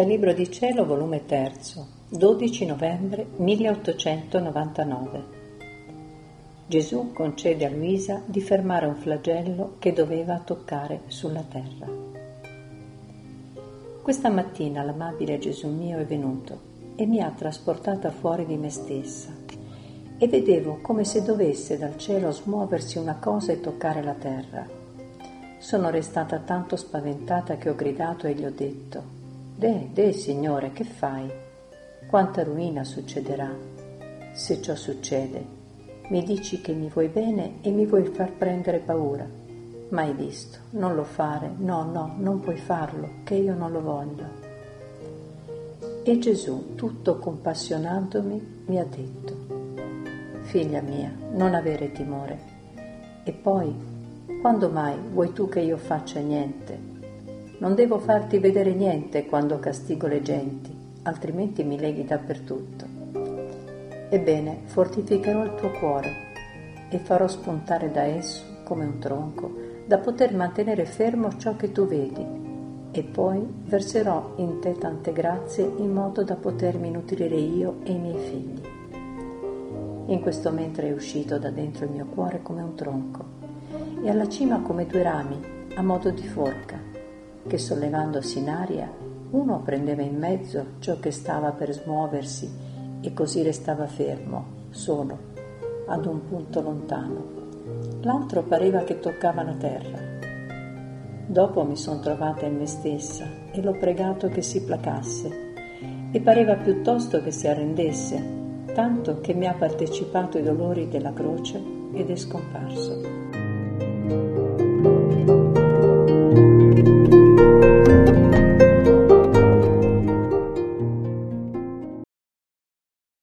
Dal Libro di Cielo, volume 3, 12 novembre 1899. Gesù concede a Luisa di fermare un flagello che doveva toccare sulla terra. Questa mattina l'amabile Gesù mio è venuto e mi ha trasportata fuori di me stessa e vedevo come se dovesse dal cielo smuoversi una cosa e toccare la terra. Sono restata tanto spaventata che ho gridato e gli ho detto, De, de, Signore, che fai? Quanta ruina succederà? Se ciò succede, mi dici che mi vuoi bene e mi vuoi far prendere paura. Mai visto, non lo fare, no, no, non puoi farlo, che io non lo voglio. E Gesù, tutto compassionandomi, mi ha detto, Figlia mia, non avere timore. E poi, quando mai vuoi tu che io faccia niente? Non devo farti vedere niente quando castigo le genti, altrimenti mi leghi dappertutto. Ebbene, fortificherò il tuo cuore e farò spuntare da esso, come un tronco, da poter mantenere fermo ciò che tu vedi e poi verserò in te tante grazie in modo da potermi nutrire io e i miei figli. In questo mentre è uscito da dentro il mio cuore come un tronco e alla cima come due rami a modo di forca che sollevandosi in aria uno prendeva in mezzo ciò che stava per smuoversi e così restava fermo, solo, ad un punto lontano. L'altro pareva che toccava la terra Dopo mi sono trovata in me stessa e l'ho pregato che si placasse e pareva piuttosto che si arrendesse, tanto che mi ha partecipato i dolori della croce ed è scomparso.